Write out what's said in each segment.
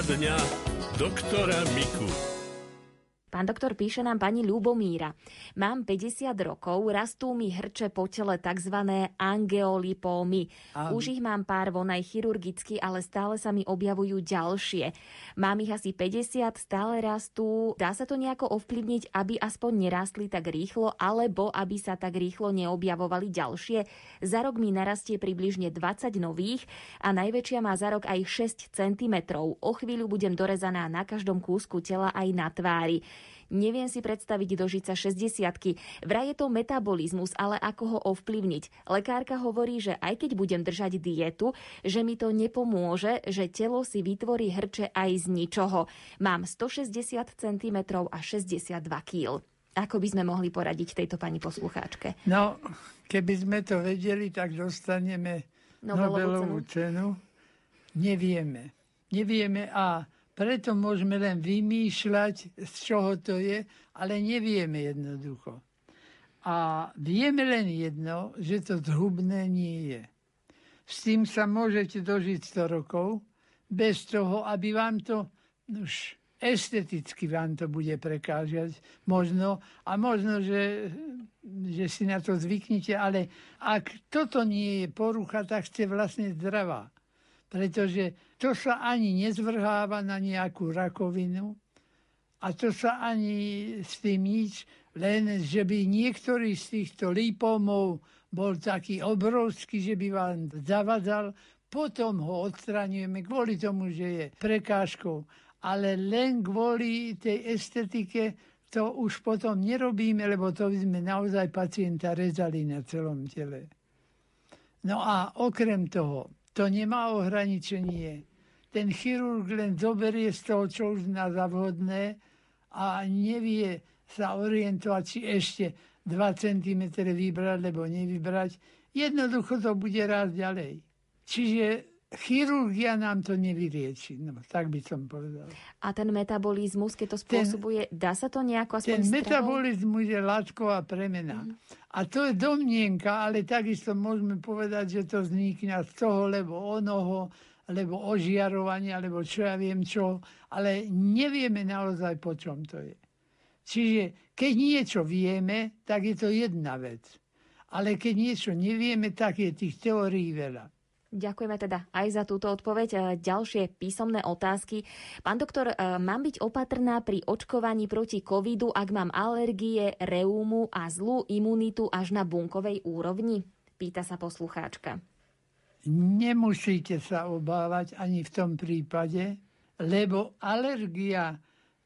Dňa doktora Miku. Pán doktor píše nám pani Ľubomíra. Mám 50 rokov, rastú mi hrče po tele tzv. angeolipómy. Už ich mám pár von aj chirurgicky, ale stále sa mi objavujú ďalšie. Mám ich asi 50, stále rastú. Dá sa to nejako ovplyvniť, aby aspoň nerástli tak rýchlo, alebo aby sa tak rýchlo neobjavovali ďalšie? Za rok mi narastie približne 20 nových a najväčšia má za rok aj 6 cm. O chvíľu budem dorezaná na každom kúsku tela aj na tvári. Neviem si predstaviť dožiť sa 60 Vraj je to metabolizmus, ale ako ho ovplyvniť? Lekárka hovorí, že aj keď budem držať dietu, že mi to nepomôže, že telo si vytvorí hrče aj z ničoho. Mám 160 cm a 62 kg. Ako by sme mohli poradiť tejto pani poslucháčke? No, keby sme to vedeli, tak dostaneme Nobelovú, cenu. cenu. Nevieme. Nevieme a preto môžeme len vymýšľať, z čoho to je, ale nevieme jednoducho. A vieme len jedno, že to zhubné nie je. S tým sa môžete dožiť 100 rokov, bez toho, aby vám to už esteticky vám to bude prekážať. Možno, a možno, že, že si na to zvyknete, ale ak toto nie je porucha, tak ste vlastne zdravá pretože to sa ani nezvrháva na nejakú rakovinu a to sa ani s tým nič, len že by niektorý z týchto lípomov bol taký obrovský, že by vám zavadzal, potom ho odstraňujeme kvôli tomu, že je prekážkou. Ale len kvôli tej estetike to už potom nerobíme, lebo to by sme naozaj pacienta rezali na celom tele. No a okrem toho, to nemá ohraničenie. Ten chirurg len zoberie z toho, čo už na zavhodné a nevie sa orientovať, či ešte 2 cm vybrať, alebo nevybrať. Jednoducho to bude raz ďalej. Čiže chirurgia nám to nevyrieči. No, tak by som povedal. A ten metabolizmus, keď to spôsobuje, ten, dá sa to nejako aspoň Ten stravou? metabolizmus je látková premena. Mm. A to je domnienka, ale takisto môžeme povedať, že to vznikne z toho, lebo onoho, lebo ožiarovania, alebo čo ja viem čo, ale nevieme naozaj, po čom to je. Čiže keď niečo vieme, tak je to jedna vec. Ale keď niečo nevieme, tak je tých teórií veľa. Ďakujeme teda aj za túto odpoveď. E, ďalšie písomné otázky. Pán doktor, e, mám byť opatrná pri očkovaní proti covidu, ak mám alergie, reúmu a zlú imunitu až na bunkovej úrovni? Pýta sa poslucháčka. Nemusíte sa obávať ani v tom prípade, lebo alergia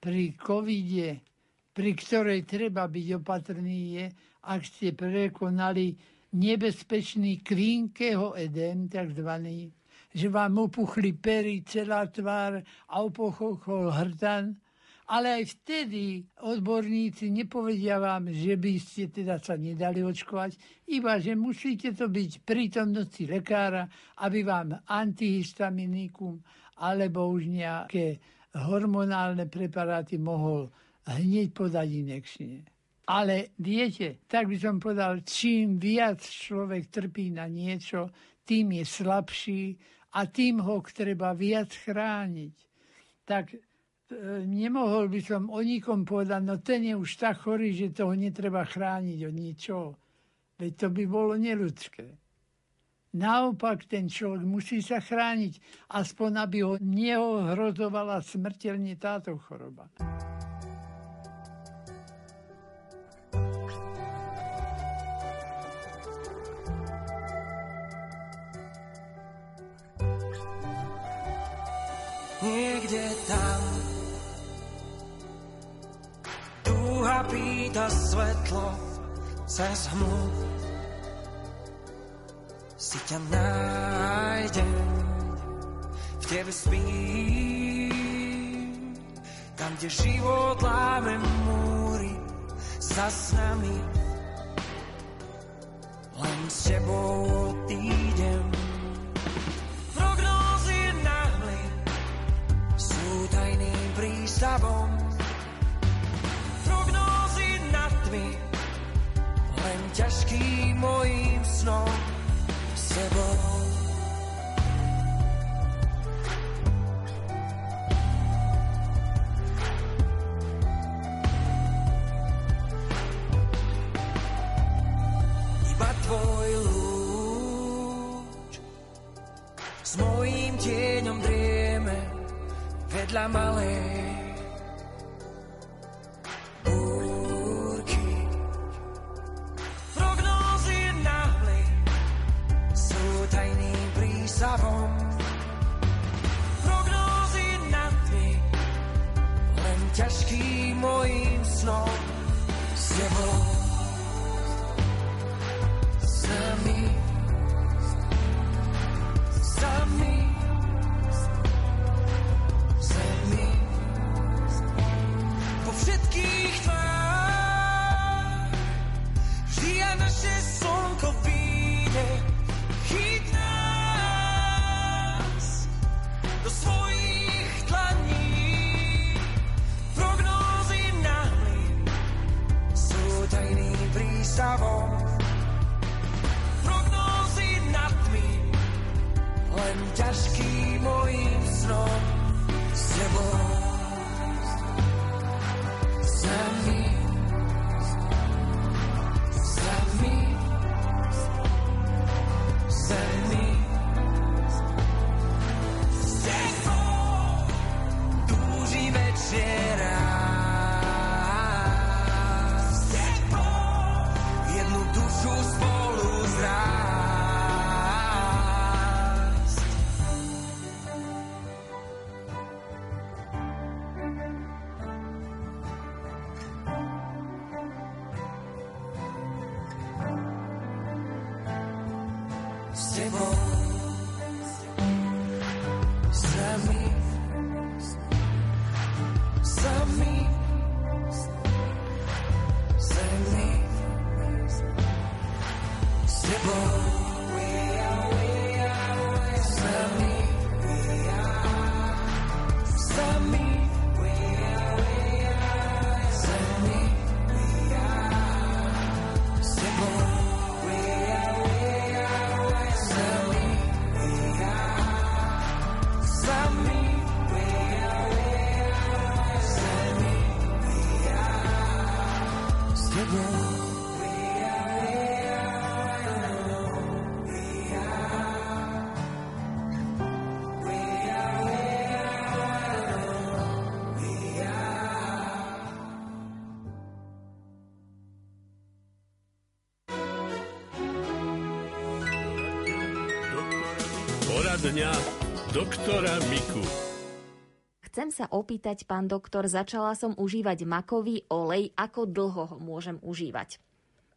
pri covide, pri ktorej treba byť opatrný, je, ak ste prekonali nebezpečný kvínkeho edém, takzvaný, že vám opuchli pery, celá tvár a opochol hrtan, ale aj vtedy odborníci nepovedia vám, že by ste teda sa nedali očkovať, iba že musíte to byť prítomnosti lekára, aby vám antihistaminikum alebo už nejaké hormonálne preparáty mohol hneď podať inekčne. Ale viete, tak by som povedal, čím viac človek trpí na niečo, tým je slabší a tým ho treba viac chrániť. Tak e, nemohol by som o nikom povedať, no ten je už tak chorý, že toho netreba chrániť od ničoho. Veď to by bolo neludské. Naopak ten človek musí sa chrániť, aspoň aby ho neohrozovala smrteľne táto choroba. Niekde tam. Dúha pýta svetlo cez hmu. Si ťa nájdem, v tebe spím. Tam, kde život láme múry za s nami. Len s tebou odídem. I won't savant. Dňa doktora Miku. Chcem sa opýtať, pán doktor, začala som užívať makový olej. Ako dlho ho môžem užívať?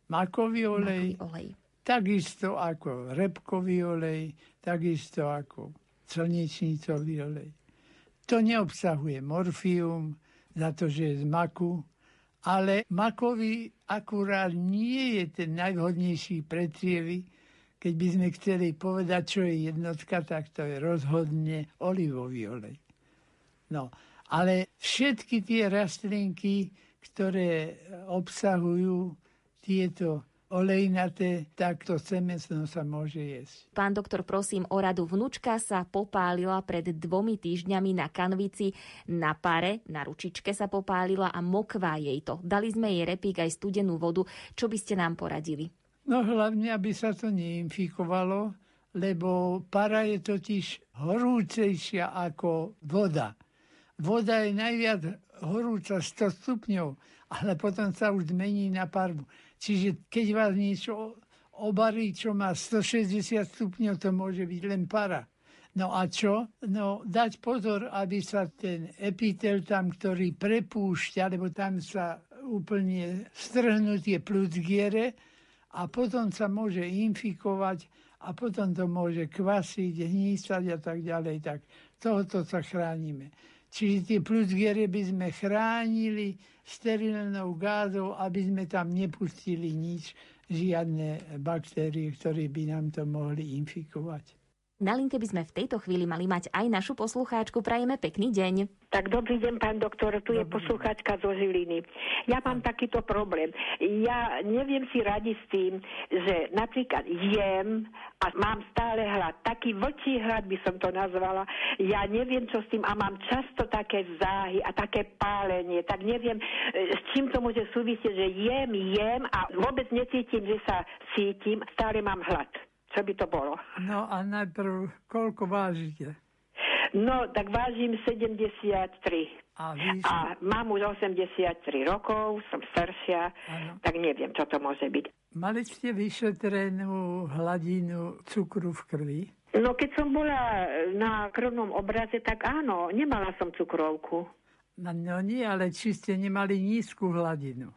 Makový olej? Makový olej. Takisto ako repkový olej, takisto ako slnečnicový olej. To neobsahuje morfium, za to, že je z maku, ale makový akurát nie je ten najvhodnejší pre trievy, keď by sme chceli povedať, čo je jednotka, tak to je rozhodne olivový olej. No, ale všetky tie rastlinky, ktoré obsahujú tieto olejnaté, tak to semesno sa môže jesť. Pán doktor, prosím o radu. Vnúčka sa popálila pred dvomi týždňami na kanvici na pare, na ručičke sa popálila a mokvá jej to. Dali sme jej repík aj studenú vodu. Čo by ste nám poradili? No hlavne, aby sa to neinfikovalo, lebo para je totiž horúcejšia ako voda. Voda je najviac horúca 100 stupňov, ale potom sa už zmení na parvu. Čiže keď vás niečo obarí, čo má 160 stupňov, to môže byť len para. No a čo? No dať pozor, aby sa ten epitel tam, ktorý prepúšťa, lebo tam sa úplne strhnú tie plucgiere, a potom sa môže infikovať a potom to môže kvasiť, hnísať a tak ďalej. Tak tohoto sa chránime. Čiže tie plusgiere by sme chránili sterilnou gázou, aby sme tam nepustili nič, žiadne baktérie, ktoré by nám to mohli infikovať. Na linke by sme v tejto chvíli mali mať aj našu poslucháčku. Prajeme pekný deň. Tak dobrý deň, pán doktor, tu je poslucháčka zo Žiliny. Ja mám takýto problém. Ja neviem si radiť s tým, že napríklad jem a mám stále hlad. Taký vlčí hlad by som to nazvala. Ja neviem, čo s tým a mám často také záhy a také pálenie. Tak neviem, e, s čím to môže súvisieť, že jem, jem a vôbec necítim, že sa cítim. Stále mám hlad. Čo by to bolo? No a najprv, koľko vážite? No, tak vážim 73. A, a mám už 83 rokov, som staršia, ano. tak neviem, čo to môže byť. Mali ste vyšetrenú hladinu cukru v krvi? No keď som bola na krvnom obraze, tak áno, nemala som cukrovku. No, no nie, ale či ste nemali nízku hladinu?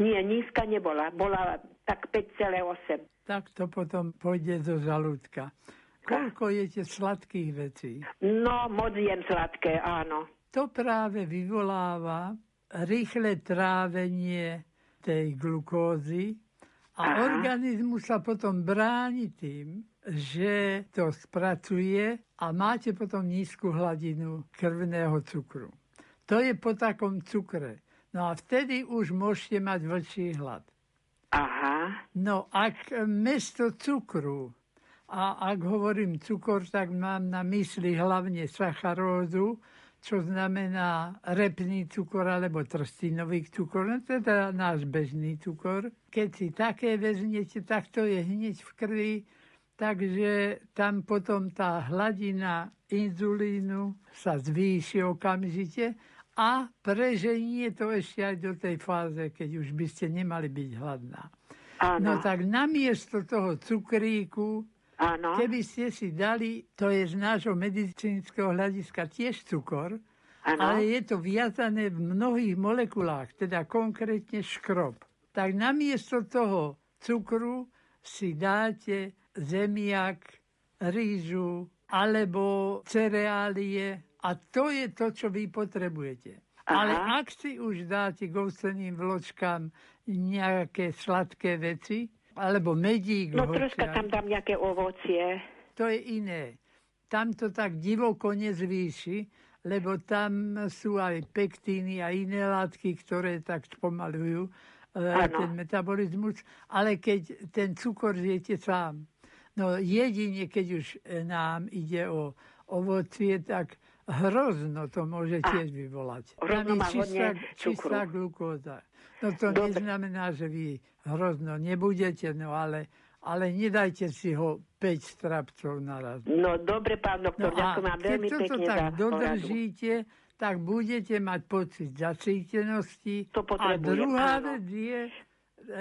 Nie, nízka nebola. Bola tak 5,8. Tak to potom pôjde do žalúdka. Koľko jete sladkých vecí? No, moc jem sladké, áno. To práve vyvoláva rýchle trávenie tej glukózy a Aha. organizmus sa potom bráni tým, že to spracuje a máte potom nízku hladinu krvného cukru. To je po takom cukre. No a vtedy už môžete mať väčší hlad. Aha. No ak mesto cukru a ak hovorím cukor, tak mám na mysli hlavne sacharózu, čo znamená repný cukor alebo trstinový cukor, no teda náš bežný cukor. Keď si také vezmete, tak to je hneď v krvi, takže tam potom tá hladina inzulínu sa zvýši okamžite a preženie to ešte aj do tej fáze, keď už by ste nemali byť hladná. Áno. No tak namiesto toho cukríku Áno. Keby ste si dali, to je z nášho medicínskeho hľadiska tiež cukor, ano. ale je to viazané v mnohých molekulách, teda konkrétne škrob. Tak namiesto toho cukru si dáte zemiak, rýžu alebo cereálie a to je to, čo vy potrebujete. Aha. Ale ak si už dáte k vločkám nejaké sladké veci, alebo medík. No troška tam dám nejaké ovocie. To je iné. Tam to tak divoko nezvýši, lebo tam sú aj pektíny a iné látky, ktoré tak spomalujú ano. ten metabolizmus. Ale keď ten cukor zjete sám, no jedine, keď už nám ide o ovocie, tak hrozno to môže tiež vyvolať. Tam je čistá, čistá glukóza. No to Dobre. neznamená, že vy hrozno nebudete, no ale, ale nedajte si ho 5 strapcov naraz. No dobre, pán doktor, no ďakujem vám veľmi pekne to tak dodržíte, tak budete mať pocit zacítenosti. To a druhá vec je,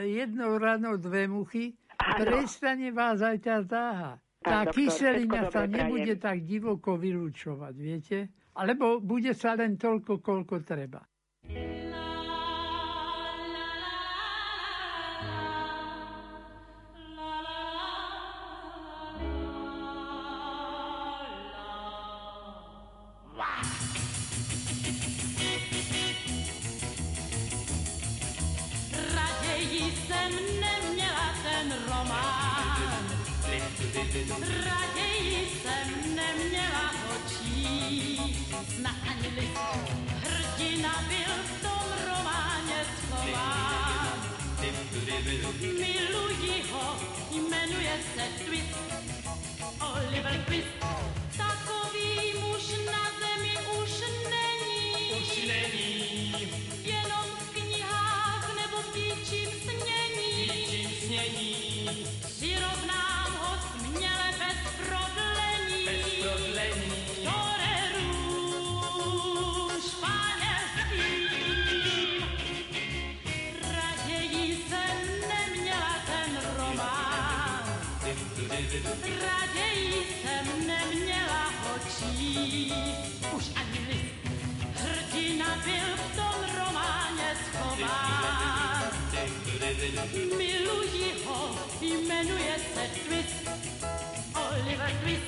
jednou ranou dve muchy, áno. prestane vás aj tá záha. Tá doktor, kyselina sa nebude prajem. tak divoko vylúčovať, viete? Alebo bude sa len toľko, koľko treba. Raději jsem neměla ho číst na ani list. Hrdina byl v tom románě schován. Miluji ho, jmenuje se Twist. Oliver Twist. Miluji ho, jmenuje se Twist. Oliver Twist.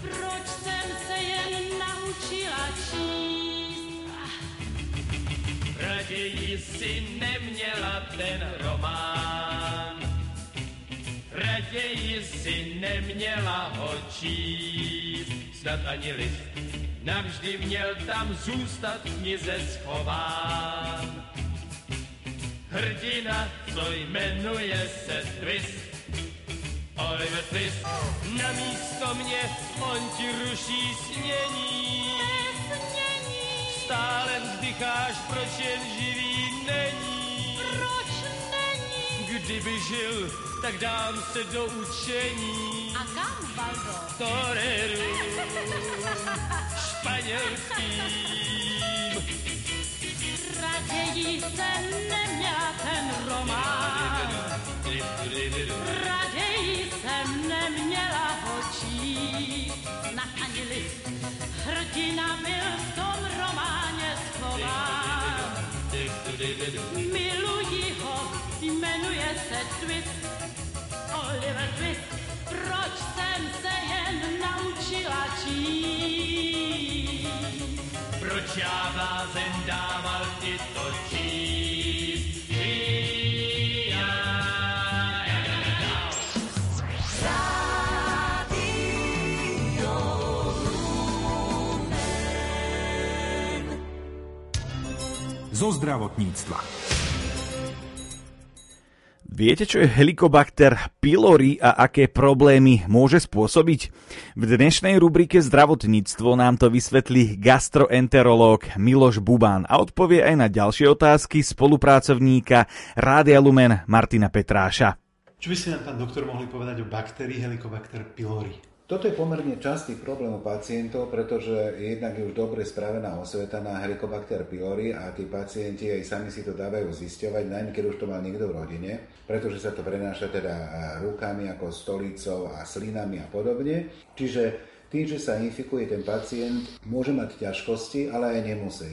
Proč jsem se jen naučila číst? Raději si neměla ten román raději si neměla ho číst, snad ani list. Navždy měl tam zůstat v knize schován. Hrdina, co jmenuje se Twist, Oliver Twist, na místo mě on ti ruší snění. Stále vzdycháš, proč jen živý není. Proč není? kdyby žil, tak dám se do učení. A kam, Valdo? Toreru španělským. Raději jsem neměla ten román. Raději jsem neměla ho číst. Na ani list hrdina byl v tom románě schován. Miluji ho, jmenuje se Twist. Blázen dával ti to číst? zo zdravotníctva. Viete, čo je helikobakter pylori a aké problémy môže spôsobiť? V dnešnej rubrike Zdravotníctvo nám to vysvetlí gastroenterológ Miloš Bubán a odpovie aj na ďalšie otázky spolupracovníka Rádia Lumen Martina Petráša. Čo by ste nám, pán doktor, mohli povedať o baktérii Helicobacter pylori? Toto je pomerne častý problém u pacientov, pretože jednak je už dobre spravená osveta na Helicobacter pylori a tí pacienti aj sami si to dávajú zisťovať, najmä keď už to má niekto v rodine, pretože sa to prenáša teda rukami ako stolicou a slinami a podobne. Čiže tým, že sa infikuje ten pacient, môže mať ťažkosti, ale aj nemusí.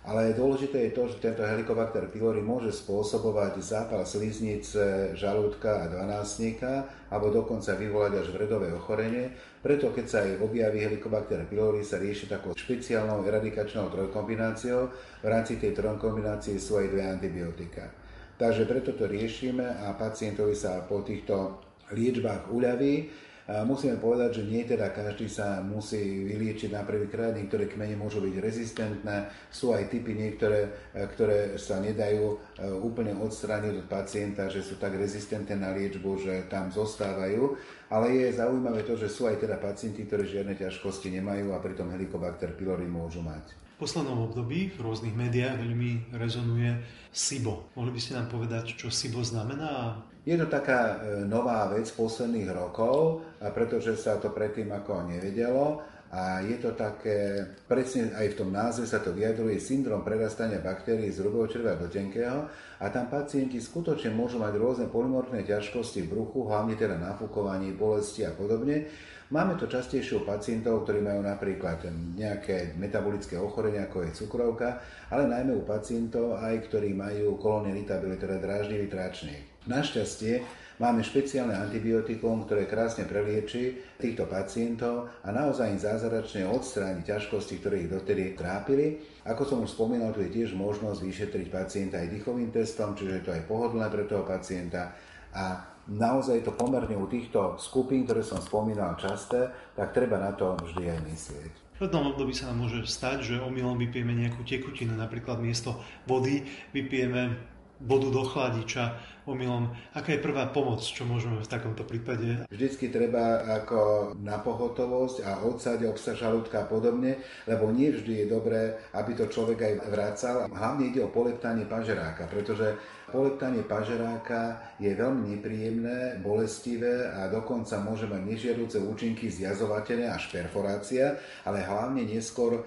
Ale dôležité je to, že tento helikobakter pylori môže spôsobovať zápal sliznice, žalúdka a dvanásnika, alebo dokonca vyvolať až vredové ochorenie. Preto keď sa aj objaví helikobakter pylori, sa rieši takou špeciálnou eradikačnou trojkombináciou. V rámci tej trojkombinácie sú aj dve antibiotika. Takže preto to riešime a pacientovi sa po týchto liečbách uľaví. Musíme povedať, že nie teda každý sa musí vyliečiť na prvýkrát, niektoré kmene môžu byť rezistentné, sú aj typy niektoré, e, ktoré sa nedajú e, úplne odstrániť od pacienta, že sú tak rezistentné na liečbu, že tam zostávajú, ale je zaujímavé to, že sú aj teda pacienti, ktorí žiadne ťažkosti nemajú a pritom helikobakter pylori môžu mať. Poslednom období v rôznych médiách veľmi rezonuje SIBO. Mohli by ste nám povedať, čo SIBO znamená je to taká e, nová vec posledných rokov, pretože sa to predtým ako nevedelo a je to také, presne aj v tom názve sa to vyjadruje, syndrom prerastania baktérií z hrubého červa do tenkého a tam pacienti skutočne môžu mať rôzne polymorfné ťažkosti v bruchu, hlavne teda nafúkovaní, bolesti a podobne. Máme to častejšie u pacientov, ktorí majú napríklad nejaké metabolické ochorenia, ako je cukrovka, ale najmä u pacientov aj, ktorí majú kolónne irritabile, teda dráždivý tráčnik. Našťastie máme špeciálne antibiotikum, ktoré krásne prelieči týchto pacientov a naozaj im zázračne odstráni ťažkosti, ktoré ich dotedy trápili. Ako som už spomínal, tu je tiež možnosť vyšetriť pacienta aj dýchovým testom, čiže je to aj pohodlné pre toho pacienta a naozaj to pomerne u týchto skupín, ktoré som spomínal časté, tak treba na to vždy aj myslieť. V jednom období sa nám môže stať, že omylom vypijeme nejakú tekutinu, napríklad miesto vody vypijeme vodu do chladiča omylom. Aká je prvá pomoc, čo môžeme v takomto prípade? Vždycky treba ako na pohotovosť a odsať obsah žalúdka a podobne, lebo nie vždy je dobré, aby to človek aj vracal. Hlavne ide o poleptanie pažeráka, pretože Poleptanie pažeráka je veľmi nepríjemné, bolestivé a dokonca môže mať nežiaduce účinky zjazovateľné až perforácia, ale hlavne neskôr e,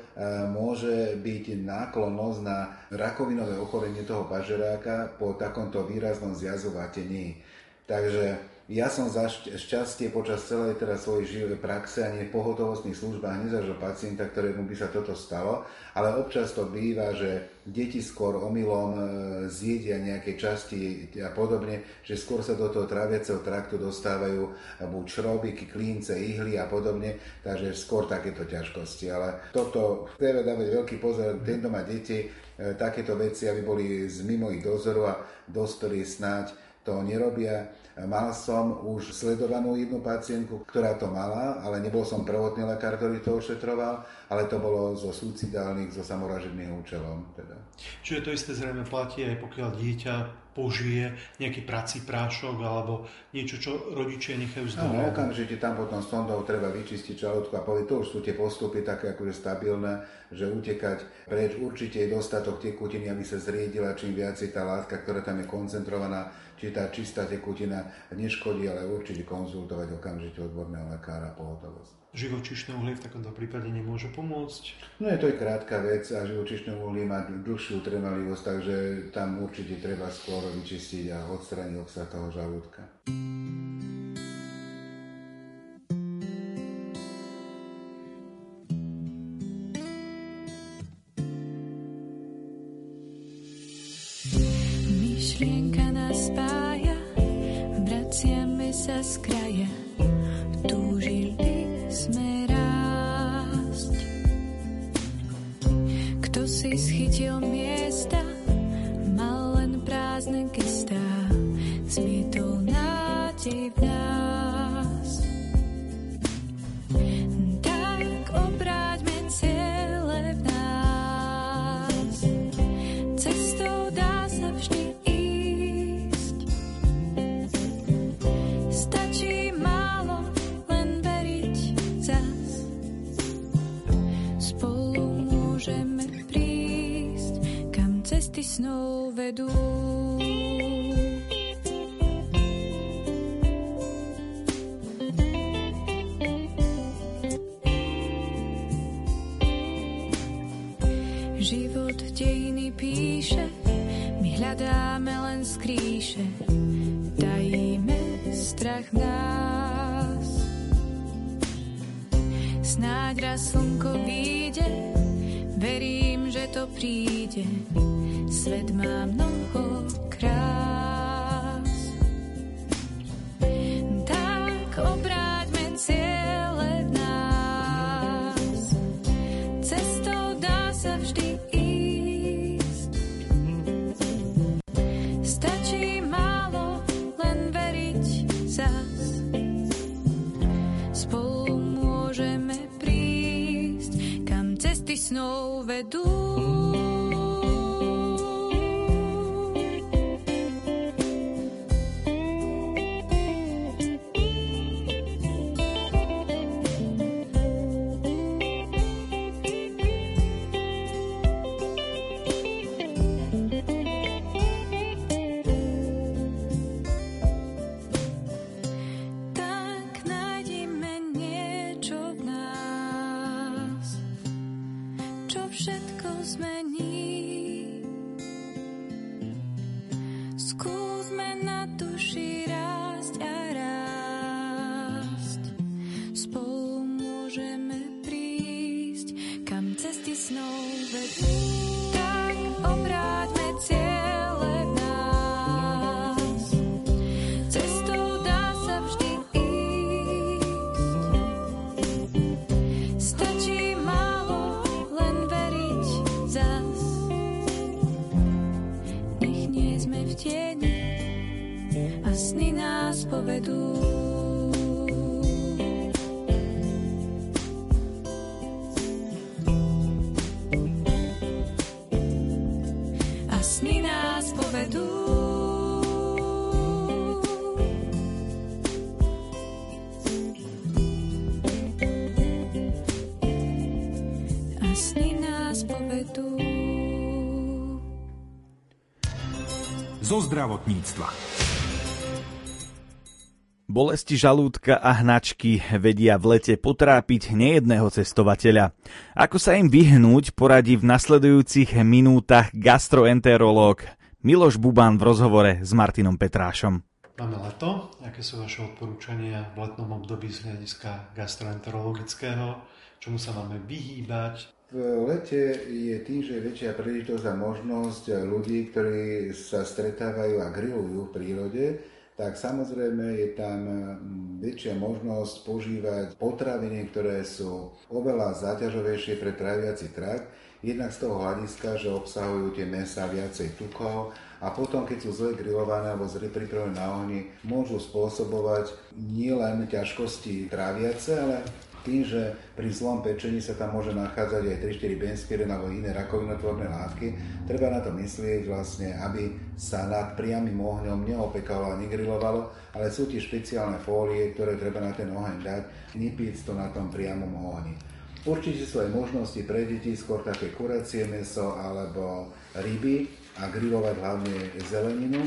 môže byť náklonnosť na rakovinové ochorenie toho pažeráka po takomto výraznom zjazovatení. Takže ja som za šťastie počas celej teda svojej životnej praxe ani v pohotovostných službách nezažil pacienta, ktorému by sa toto stalo, ale občas to býva, že deti skôr omylom e, zjedia nejaké časti a podobne, že skôr sa do toho tráviaceho traktu dostávajú buď šrobiky, klínce, ihly a podobne, takže skôr takéto ťažkosti. Ale toto treba dávať veľký pozor, tento má deti, takéto veci, aby boli z mimo ich dozoru a dospelí snáď to nerobia Mal som už sledovanú jednu pacientku, ktorá to mala, ale nebol som prvotný lekár, ktorý to ošetroval, ale to bolo zo suicidálnych, zo samoražedných účelom. Teda. Čiže to isté zrejme platí aj pokiaľ dieťa požije nejaký prací prášok alebo niečo, čo rodičia nechajú z No, okamžite tam potom sondou treba vyčistiť žalúdku a povedať, to už sú tie postupy také akože stabilné, že utekať preč. Určite je dostatok tekutiny, aby sa zriedila čím viacej tá látka, ktorá tam je koncentrovaná, či tá čistá tekutina neškodí, ale určite konzultovať okamžite odborného lekára pohotovosť živočišné uhlie v takomto prípade nemôže pomôcť? No je to je krátka vec a živočišné uhlie má dlhšiu trvalivosť, takže tam určite treba skôr vyčistiť a odstrániť obsah toho žalúdka. Myšlienka nás spája, vraciame sa z kraja schytil miesta, mal len prázdne gestá, zmietol nádej v nás. Snov vedú. Život dejiny píše, my hľadáme len skríše, tajíme strach nás. Snáď raz Svet má mnoho zo zdravotníctva. Bolesti žalúdka a hnačky vedia v lete potrápiť nejedného cestovateľa. Ako sa im vyhnúť, poradí v nasledujúcich minútach gastroenterológ Miloš Buban v rozhovore s Martinom Petrášom. Máme leto. Aké sú vaše odporúčania v letnom období z hľadiska gastroenterologického? Čomu sa máme vyhýbať? V lete je tým, že je väčšia príležitosť a možnosť ľudí, ktorí sa stretávajú a grillujú v prírode, tak samozrejme je tam mm, väčšia možnosť používať potraviny, ktoré sú oveľa záťažovejšie pre tráviaci trakt, jednak z toho hľadiska, že obsahujú tie mesa viacej tukov a potom, keď sú zle grillované alebo zle pripravené na ohni, môžu spôsobovať nielen ťažkosti tráviace, ale Tým, že pri zlom pečení sa tam môže nachádzať aj 3-4 benskeren alebo iné rakovinotvorné látky, treba na to myslieť vlastne, aby sa nad priamým ohňom neopekalo a negrilovalo, ale sú tie špeciálne fólie, ktoré treba na ten oheň dať, nepíc to na tom priamom ohni. Určite sú aj možnosti pre deti, skôr také kuracie meso alebo ryby a grilovať hlavne zeleninu,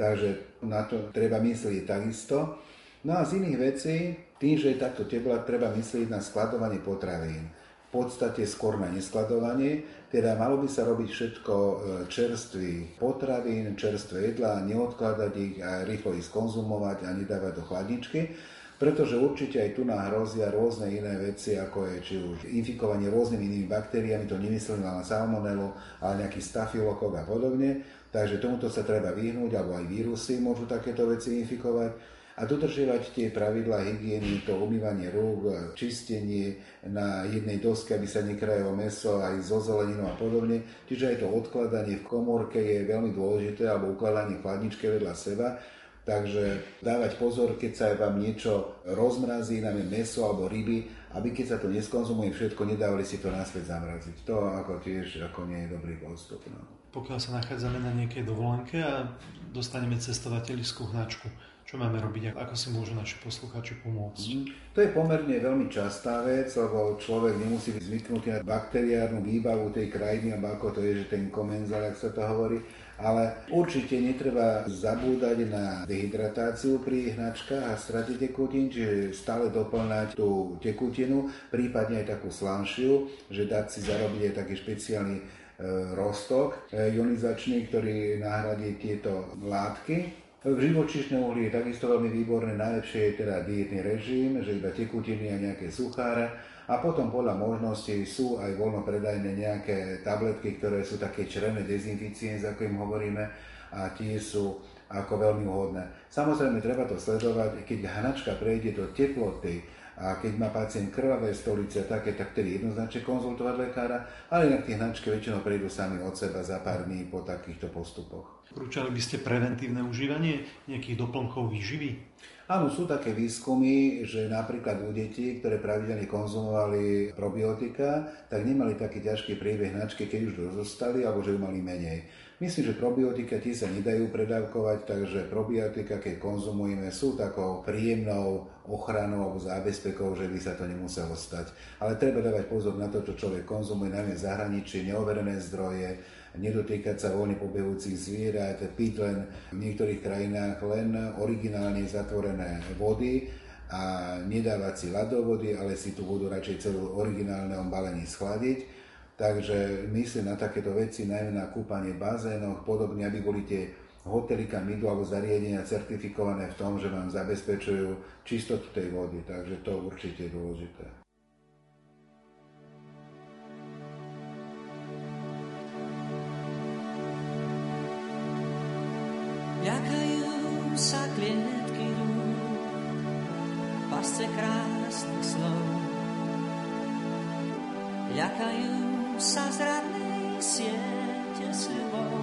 takže na to treba myslieť takisto. No a z iných vecí, tým, že je takto tepla, treba myslieť na skladovanie potravín. V podstate skôr na neskladovanie, teda malo by sa robiť všetko e, čerstvý potravín, čerstvé jedlá, neodkladať ich a rýchlo ich skonzumovať a nedávať do chladničky, pretože určite aj tu nám hrozia rôzne iné veci, ako je či už infikovanie rôznymi inými baktériami, to nemyslím na salmonelu, ale nejaký stafilokok a podobne, takže tomuto sa treba vyhnúť, alebo aj vírusy môžu takéto veci infikovať a dodržiavať tie pravidlá hygieny, to umývanie rúk, čistenie na jednej doske, aby sa nekrajalo meso aj zo zeleninou a podobne. Čiže aj to odkladanie v komórke je veľmi dôležité, alebo ukladanie v chladničke vedľa seba. Takže dávať pozor, keď sa vám niečo rozmrazí, najmä meso alebo ryby, aby keď sa to neskonzumuje všetko, nedávali si to naspäť zamraziť. To ako tiež ako nie je dobrý postup. No. Pokiaľ sa nachádzame na nejakej dovolenke a dostaneme cestovateľskú hnačku, čo máme robiť, ako si môžu naši posluchači pomôcť? Mm, to je pomerne veľmi častá vec, lebo človek nemusí byť zvyknutý na bakteriárnu výbavu tej krajiny, alebo ako to je, že ten komenzal, ak sa to hovorí, ale určite netreba zabúdať na dehydratáciu pri hnačkách a strate tekutín, čiže stále doplňať tú tekutinu, prípadne aj takú slanšiu, že dať si zarobiť aj taký špeciálny e, rostok e, ionizačný, ktorý nahradí tieto látky v živočíšnom uhli je takisto veľmi výborné, najlepšie je teda dietný režim, že iba tekutiny a nejaké sucháre a potom podľa možností sú aj voľno predajné nejaké tabletky, ktoré sú také červené dezinficiens, ako im hovoríme a tie sú ako veľmi vhodné. Samozrejme, treba to sledovať, keď hnačka prejde do teploty, a keď má pacient krvavé stolice také, tak tedy jednoznačne konzultovať lekára, ale inak tie hnačky väčšinou prejdú sami od seba za pár dní po takýchto postupoch. Porúčali by ste preventívne užívanie nejakých doplnkov výživy? Áno, sú také výskumy, že napríklad u detí, ktoré pravidelne konzumovali probiotika, tak nemali taký ťažký priebeh hnačky, keď už dostali, alebo že ju mali menej. Myslím, že probiotika tie sa nedajú predávkovať, takže probiotika, keď konzumujeme, sú takou príjemnou ochranou alebo zábezpekou, že by sa to nemuselo stať. Ale treba dávať pozor na to, čo človek konzumuje, najmä v zahraničí, neoverené zdroje, nedotýkať sa voľne pobehujúcich zvierat, piť len v niektorých krajinách len originálne zatvorené vody a nedávať si ľadovody, ale si tú vodu radšej celú originálneho balení schladiť Takže myslím na takéto veci, najmä na kúpanie bazénoch, podobne, aby boli tie hotely, kam idú, alebo zariadenia certifikované v tom, že vám zabezpečujú čistotu tej vody. Takže to určite je dôležité. Ľakajú sa klientky pasce krásnych slov. Ľakajú sa z rannej siete ľubou.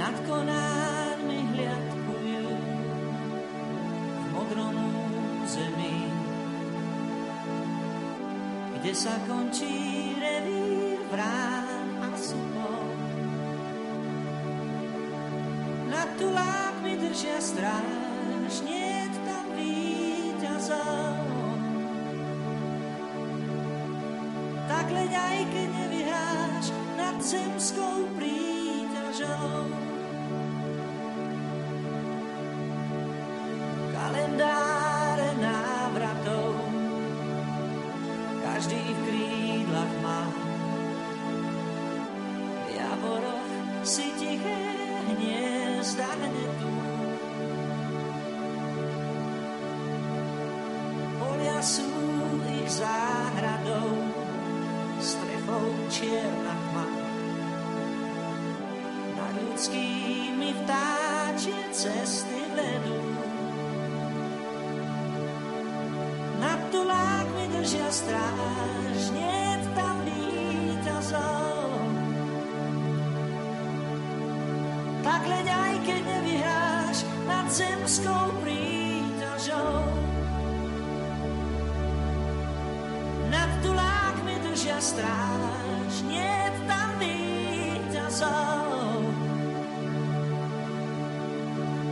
Nad konármi hliadkujú v modrom zemi, kde sa končí revír vrán a supov. Nad tulákmi držia stráž, nie tam víťazov. Tak leď aj keď nevyhráš nad zemskou príťažou. Kalendáre návratov každý v krídlach má. V javoroch si tiché hniezda hnetú. Polia sú ich záhradou, čierna tma. Nad ľudskými vtáčie cesty vedú. Nad tulákmi držia stráž, nie tam víťazov. Tak leď aj keď nevyhráš nad zemskou príťažou. Nad tulákmi držia stráž, nie tam víťazov.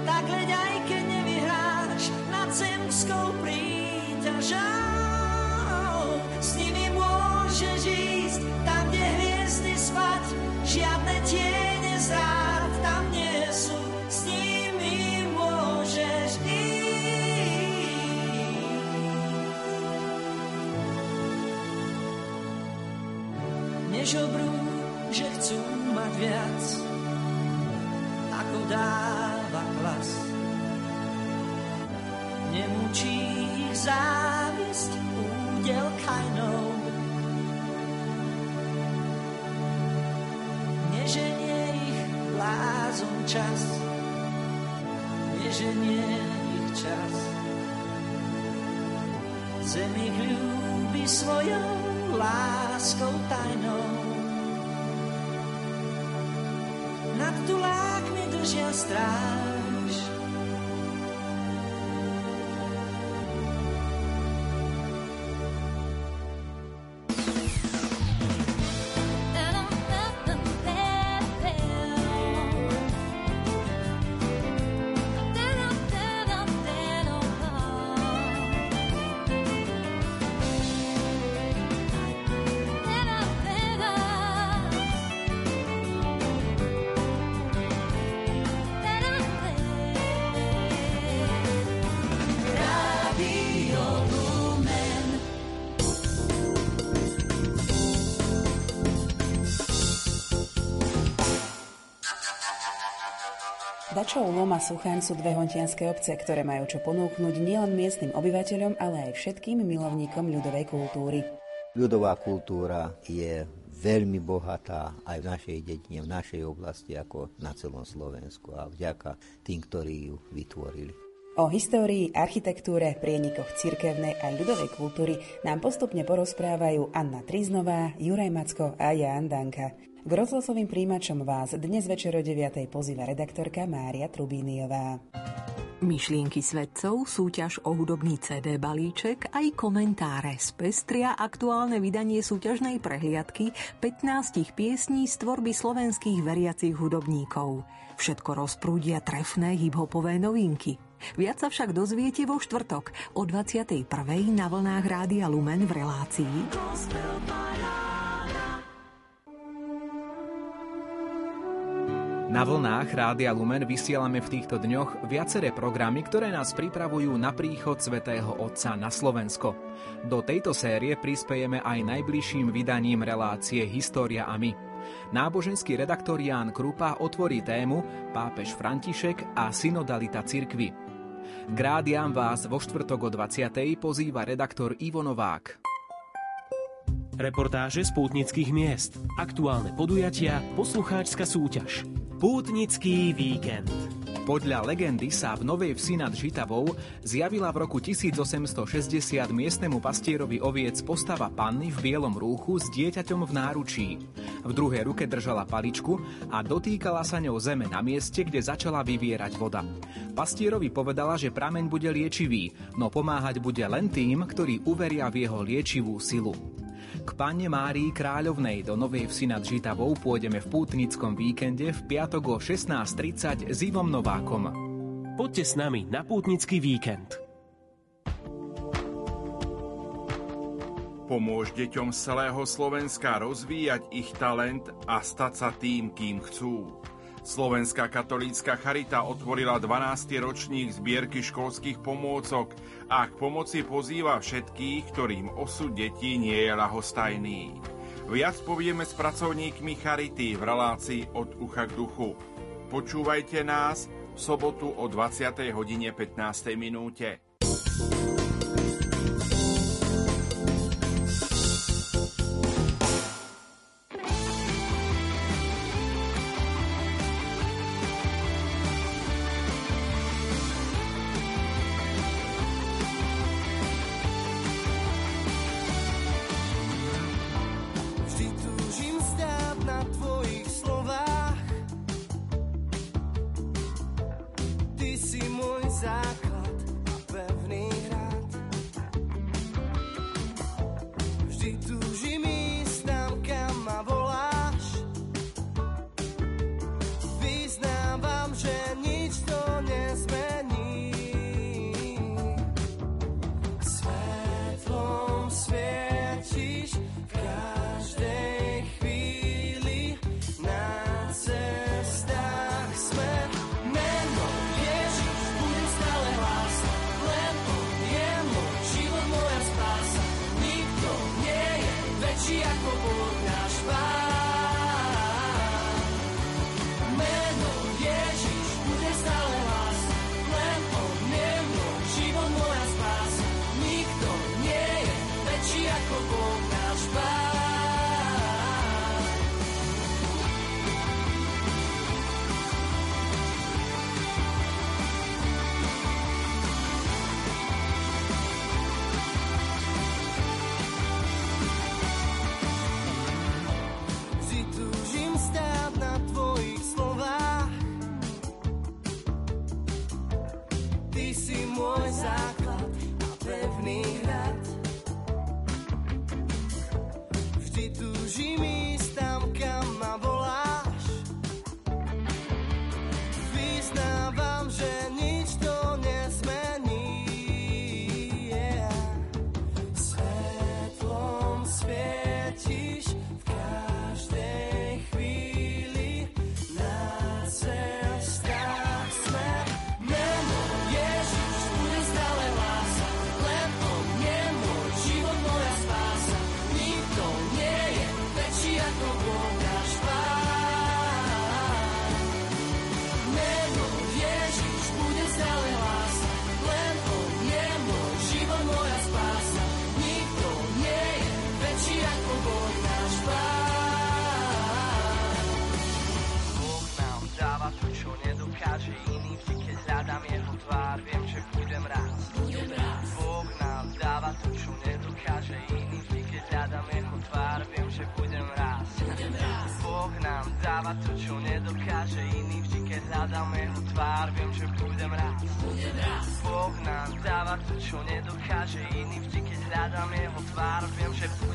Tak leď aj keď nevyhráš nad zemskou príťažou. Nežobrú, že chcú mať viac, ako dáva klas. Nemučí ich závisť údel kajnou. Neženie ich blázon čas, neženie ich čas. Zem ich ľúbi svojou láskou tajnou. Nad tulákmi držia stráž, Dačov, Loma, Suchaň sú dve hontianské obce, ktoré majú čo ponúknuť nielen miestnym obyvateľom, ale aj všetkým milovníkom ľudovej kultúry. Ľudová kultúra je veľmi bohatá aj v našej dedine, v našej oblasti, ako na celom Slovensku a vďaka tým, ktorí ju vytvorili. O histórii, architektúre, prienikoch cirkevnej a ľudovej kultúry nám postupne porozprávajú Anna Triznová, Juraj Macko a Jan Danka. K rozhlasovým príjimačom vás dnes večer o 9. pozýva redaktorka Mária Trubíniová. Myšlienky svedcov, súťaž o hudobný CD balíček aj komentáre spestria aktuálne vydanie súťažnej prehliadky 15 piesní z tvorby slovenských veriacich hudobníkov. Všetko rozprúdia trefné hiphopové novinky. Viac sa však dozviete vo štvrtok o 21. na vlnách Rádia Lumen v relácii Na vlnách Rádia Lumen vysielame v týchto dňoch viaceré programy, ktoré nás pripravujú na príchod svätého Otca na Slovensko. Do tejto série prispejeme aj najbližším vydaním relácie História a my. Náboženský redaktor Ján Krupa otvorí tému Pápež František a synodalita cirkvy. K rádiám vás vo štvrtok o 20. pozýva redaktor Ivo Novák. Reportáže z pútnických miest, aktuálne podujatia, poslucháčska súťaž. Pútnický víkend. Podľa legendy sa v Novej Vsi nad Žitavou zjavila v roku 1860 miestnemu pastierovi oviec postava panny v bielom rúchu s dieťaťom v náručí. V druhej ruke držala paličku a dotýkala sa ňou zeme na mieste, kde začala vyvierať voda. Pastierovi povedala, že prameň bude liečivý, no pomáhať bude len tým, ktorí uveria v jeho liečivú silu. K panne Márii Kráľovnej do Novej Vsi nad Žitavou pôjdeme v pútnickom víkende v piatok o 16.30 s Ivom Novákom. Poďte s nami na pútnický víkend. Pomôž deťom z celého Slovenska rozvíjať ich talent a stať sa tým, kým chcú. Slovenská katolícka charita otvorila 12. ročník zbierky školských pomôcok a k pomoci pozýva všetkých, ktorým osud detí nie je ľahostajný. Viac povieme s pracovníkmi charity v relácii od ucha k duchu. Počúvajte nás v sobotu o 20. hodine 15. minúte. Keď hľadám jeho tvár,